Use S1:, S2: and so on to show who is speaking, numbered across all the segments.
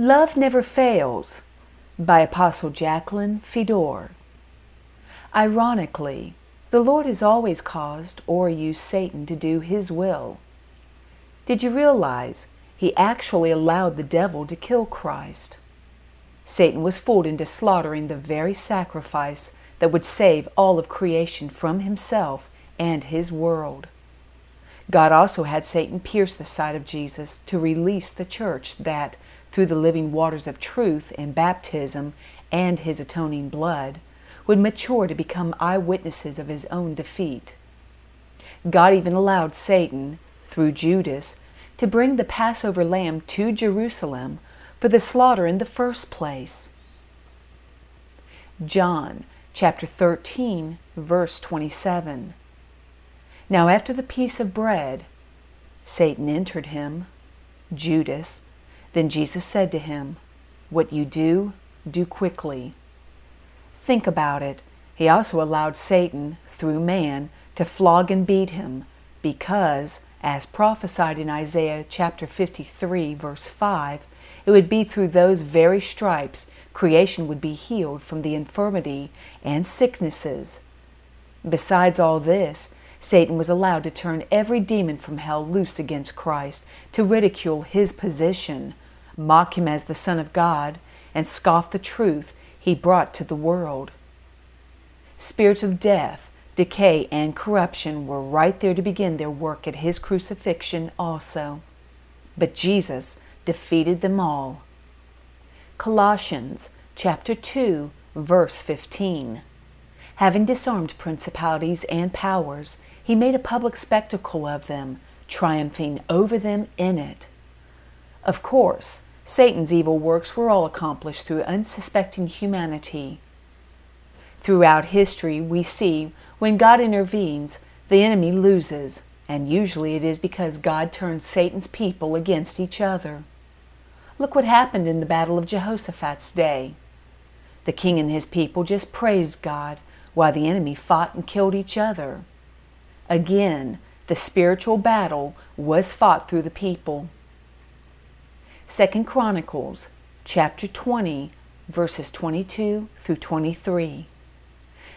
S1: Love Never Fails by Apostle Jacqueline Fedor. Ironically, the Lord has always caused or used Satan to do his will. Did you realize he actually allowed the devil to kill Christ? Satan was fooled into slaughtering the very sacrifice that would save all of creation from himself and his world. God also had Satan pierce the side of Jesus to release the church that, through the living waters of truth and baptism and his atoning blood, would mature to become eyewitnesses of his own defeat. God even allowed Satan, through Judas, to bring the Passover lamb to Jerusalem for the slaughter in the first place. John chapter 13, verse 27. Now, after the piece of bread, Satan entered him, Judas. Then Jesus said to him, What you do, do quickly. Think about it. He also allowed Satan, through man, to flog and beat him, because, as prophesied in Isaiah chapter 53, verse 5, it would be through those very stripes creation would be healed from the infirmity and sicknesses. Besides all this, Satan was allowed to turn every demon from hell loose against Christ, to ridicule his position, mock him as the Son of God, and scoff the truth he brought to the world. Spirits of death, decay, and corruption were right there to begin their work at his crucifixion also. But Jesus defeated them all. Colossians chapter 2, verse 15. Having disarmed principalities and powers, he made a public spectacle of them, triumphing over them in it. Of course, Satan's evil works were all accomplished through unsuspecting humanity. Throughout history, we see when God intervenes, the enemy loses, and usually it is because God turns Satan's people against each other. Look what happened in the Battle of Jehoshaphat's day. The king and his people just praised God while the enemy fought and killed each other. Again, the spiritual battle was fought through the people. Second Chronicles chapter 20 verses 22 through 23.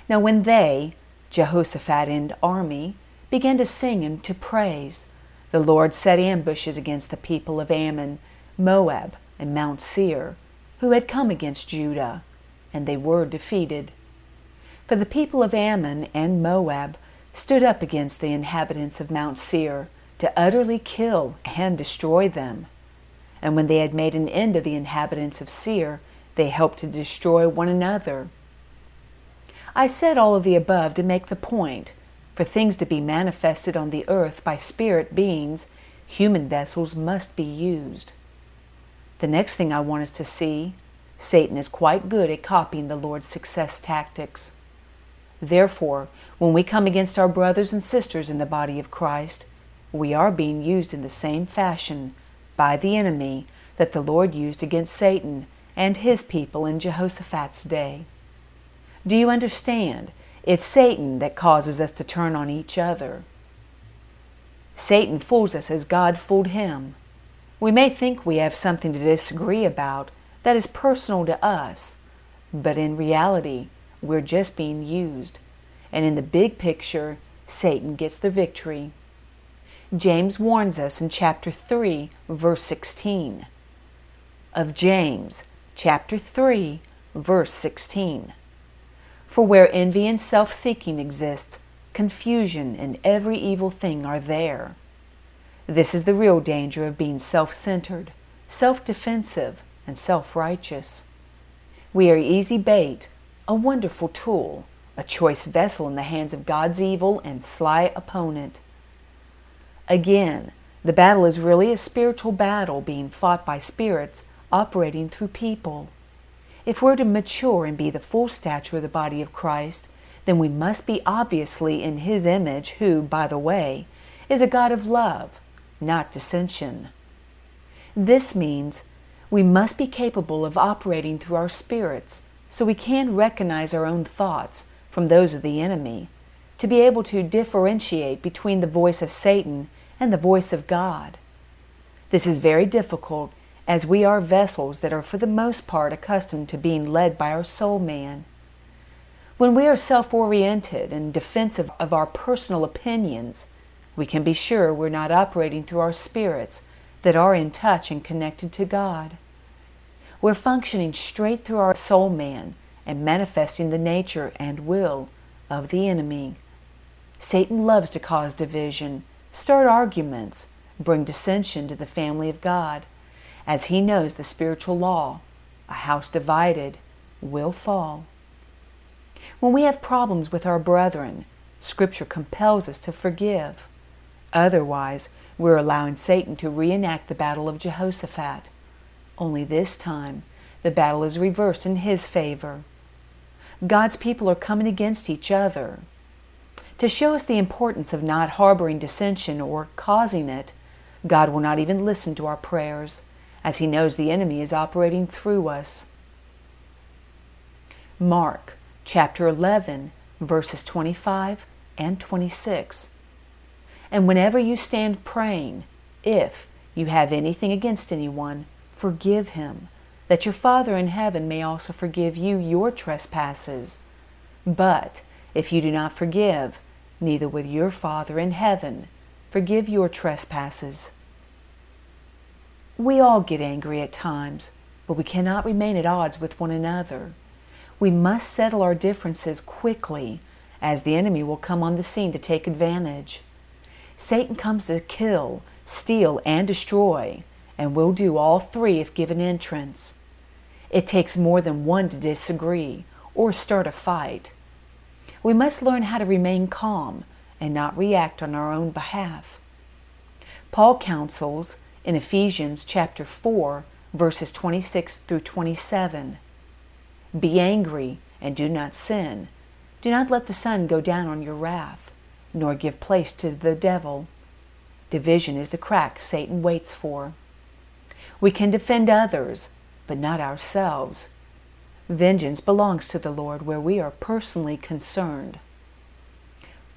S1: Now when they, Jehoshaphat and army, began to sing and to praise, the Lord set ambushes against the people of Ammon Moab, and Mount Seir, who had come against Judah, and they were defeated. For the people of Ammon and Moab stood up against the inhabitants of Mount Seir to utterly kill and destroy them. And when they had made an end of the inhabitants of Seir, they helped to destroy one another. I said all of the above to make the point for things to be manifested on the earth by spirit beings, human vessels must be used. The next thing I want us to see Satan is quite good at copying the Lord's success tactics. Therefore, when we come against our brothers and sisters in the body of Christ, we are being used in the same fashion by the enemy that the Lord used against Satan and his people in Jehoshaphat's day. Do you understand? It's Satan that causes us to turn on each other. Satan fools us as God fooled him. We may think we have something to disagree about that is personal to us, but in reality, we're just being used. And in the big picture, Satan gets the victory. James warns us in chapter 3, verse 16. Of James, chapter 3, verse 16. For where envy and self seeking exist, confusion and every evil thing are there. This is the real danger of being self centered, self defensive, and self righteous. We are easy bait, a wonderful tool, a choice vessel in the hands of God's evil and sly opponent. Again, the battle is really a spiritual battle being fought by spirits operating through people. If we're to mature and be the full stature of the body of Christ, then we must be obviously in His image, who, by the way, is a God of love, not dissension. This means we must be capable of operating through our spirits so we can recognize our own thoughts from those of the enemy, to be able to differentiate between the voice of Satan and the voice of God. This is very difficult as we are vessels that are for the most part accustomed to being led by our soul man. When we are self oriented and defensive of our personal opinions, we can be sure we're not operating through our spirits that are in touch and connected to God. We're functioning straight through our soul man and manifesting the nature and will of the enemy. Satan loves to cause division, start arguments, bring dissension to the family of God, as he knows the spiritual law a house divided will fall. When we have problems with our brethren, Scripture compels us to forgive. Otherwise, we're allowing Satan to reenact the battle of Jehoshaphat. Only this time, the battle is reversed in his favor. God's people are coming against each other. To show us the importance of not harboring dissension or causing it, God will not even listen to our prayers, as He knows the enemy is operating through us. Mark chapter 11, verses 25 and 26. And whenever you stand praying, if you have anything against anyone, forgive him, that your Father in heaven may also forgive you your trespasses. But if you do not forgive, neither will your Father in heaven forgive your trespasses. We all get angry at times, but we cannot remain at odds with one another. We must settle our differences quickly, as the enemy will come on the scene to take advantage. Satan comes to kill, steal, and destroy, and will do all three if given entrance. It takes more than one to disagree or start a fight. We must learn how to remain calm and not react on our own behalf. Paul counsels in Ephesians chapter 4 verses 26 through 27. Be angry and do not sin. Do not let the sun go down on your wrath nor give place to the devil. Division is the crack Satan waits for. We can defend others, but not ourselves. Vengeance belongs to the Lord where we are personally concerned.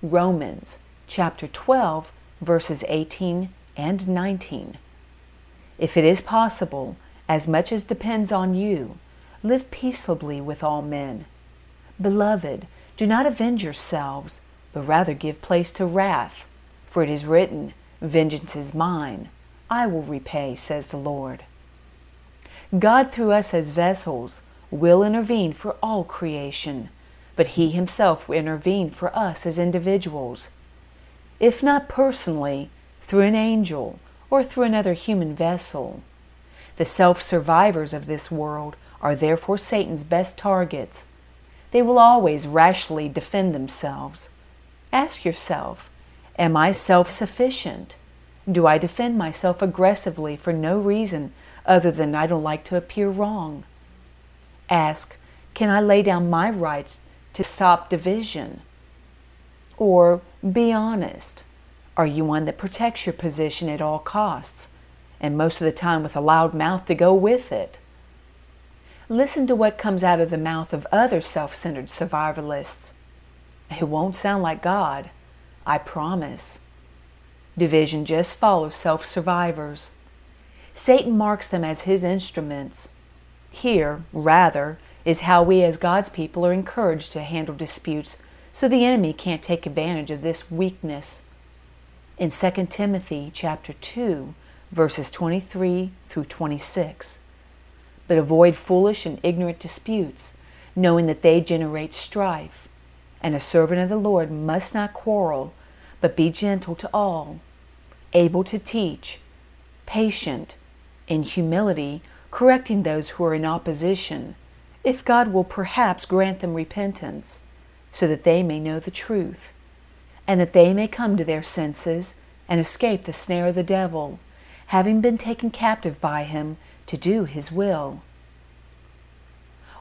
S1: Romans chapter 12, verses 18 and 19. If it is possible, as much as depends on you, live peaceably with all men. Beloved, do not avenge yourselves but rather give place to wrath. For it is written, Vengeance is mine, I will repay, says the Lord. God, through us as vessels, will intervene for all creation, but He Himself will intervene for us as individuals. If not personally, through an angel or through another human vessel. The self survivors of this world are therefore Satan's best targets. They will always rashly defend themselves. Ask yourself Am I self sufficient? Do I defend myself aggressively for no reason other than I don't like to appear wrong? Ask Can I lay down my rights to stop division? Or be honest. Are you one that protects your position at all costs, and most of the time with a loud mouth to go with it? Listen to what comes out of the mouth of other self centered survivalists. It won't sound like God, I promise. Division just follows self survivors. Satan marks them as his instruments. Here, rather, is how we as God's people are encouraged to handle disputes so the enemy can't take advantage of this weakness. In 2 Timothy chapter 2, verses 23 through 26. But avoid foolish and ignorant disputes, knowing that they generate strife and a servant of the Lord must not quarrel, but be gentle to all, able to teach, patient, in humility, correcting those who are in opposition, if God will perhaps grant them repentance, so that they may know the truth, and that they may come to their senses and escape the snare of the devil, having been taken captive by him to do his will.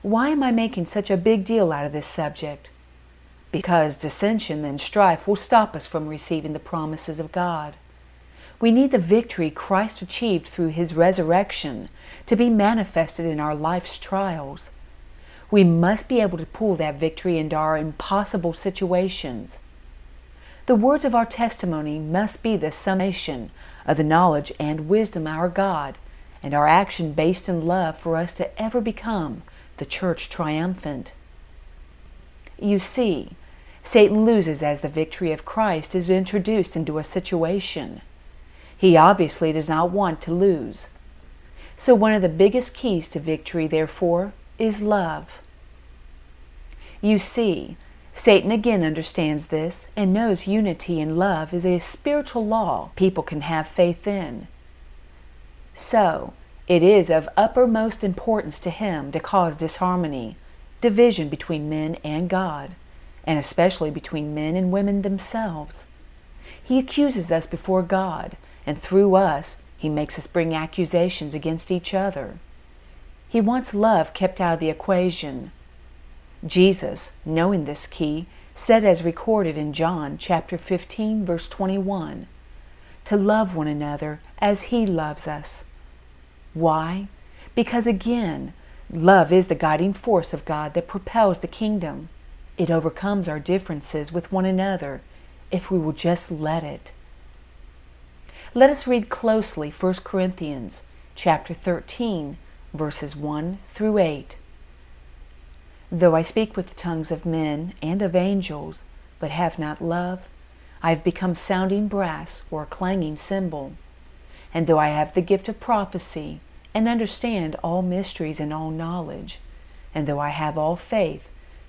S1: Why am I making such a big deal out of this subject? Because dissension and strife will stop us from receiving the promises of God. We need the victory Christ achieved through his resurrection to be manifested in our life's trials. We must be able to pull that victory into our impossible situations. The words of our testimony must be the summation of the knowledge and wisdom our God and our action based in love for us to ever become the church triumphant. You see, Satan loses as the victory of Christ is introduced into a situation. He obviously does not want to lose. So, one of the biggest keys to victory, therefore, is love. You see, Satan again understands this and knows unity and love is a spiritual law people can have faith in. So, it is of uppermost importance to him to cause disharmony, division between men and God, and especially between men and women themselves. He accuses us before God, and through us, he makes us bring accusations against each other. He wants love kept out of the equation. Jesus, knowing this key, said as recorded in John chapter 15 verse 21, to love one another as he loves us. Why? Because again, love is the guiding force of God that propels the kingdom. It overcomes our differences with one another if we will just let it. Let us read closely 1 Corinthians chapter 13 verses 1 through 8. Though I speak with the tongues of men and of angels, but have not love, I have become sounding brass or a clanging cymbal. And though I have the gift of prophecy, and understand all mysteries and all knowledge, and though I have all faith,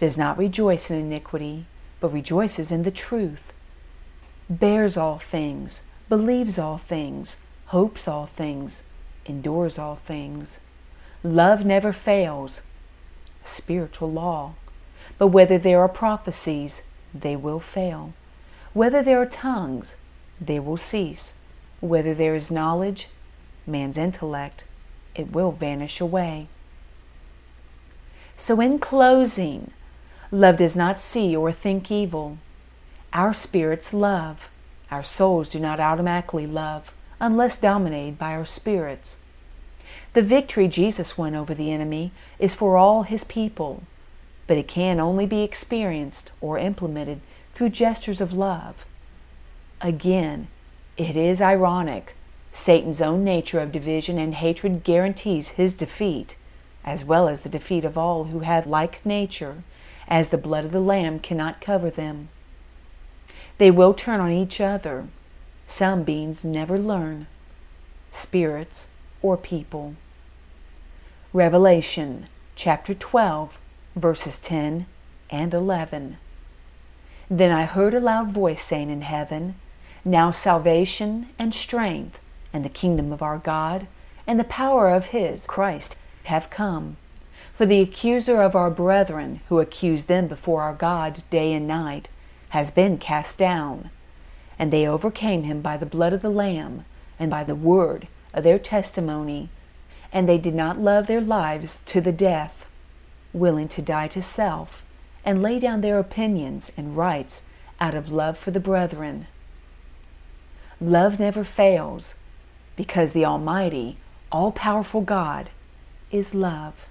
S1: does not rejoice in iniquity, but rejoices in the truth, bears all things, believes all things, hopes all things, endures all things. Love never fails. Spiritual law. But whether there are prophecies, they will fail. Whether there are tongues, they will cease. Whether there is knowledge, man's intellect, it will vanish away. So, in closing, love does not see or think evil. Our spirits love. Our souls do not automatically love unless dominated by our spirits. The victory Jesus won over the enemy is for all his people, but it can only be experienced or implemented through gestures of love. Again, it is ironic Satan's own nature of division and hatred guarantees his defeat, as well as the defeat of all who have like nature, as the blood of the Lamb cannot cover them. They will turn on each other. Some beings never learn, spirits or people. Revelation chapter 12, verses 10 and 11. Then I heard a loud voice saying in heaven, Now salvation and strength and the kingdom of our God and the power of his, Christ, have come. For the accuser of our brethren, who accused them before our God day and night, has been cast down. And they overcame him by the blood of the Lamb and by the word of their testimony. And they did not love their lives to the death, willing to die to self, and lay down their opinions and rights out of love for the brethren. Love never fails, because the Almighty, all powerful God is love.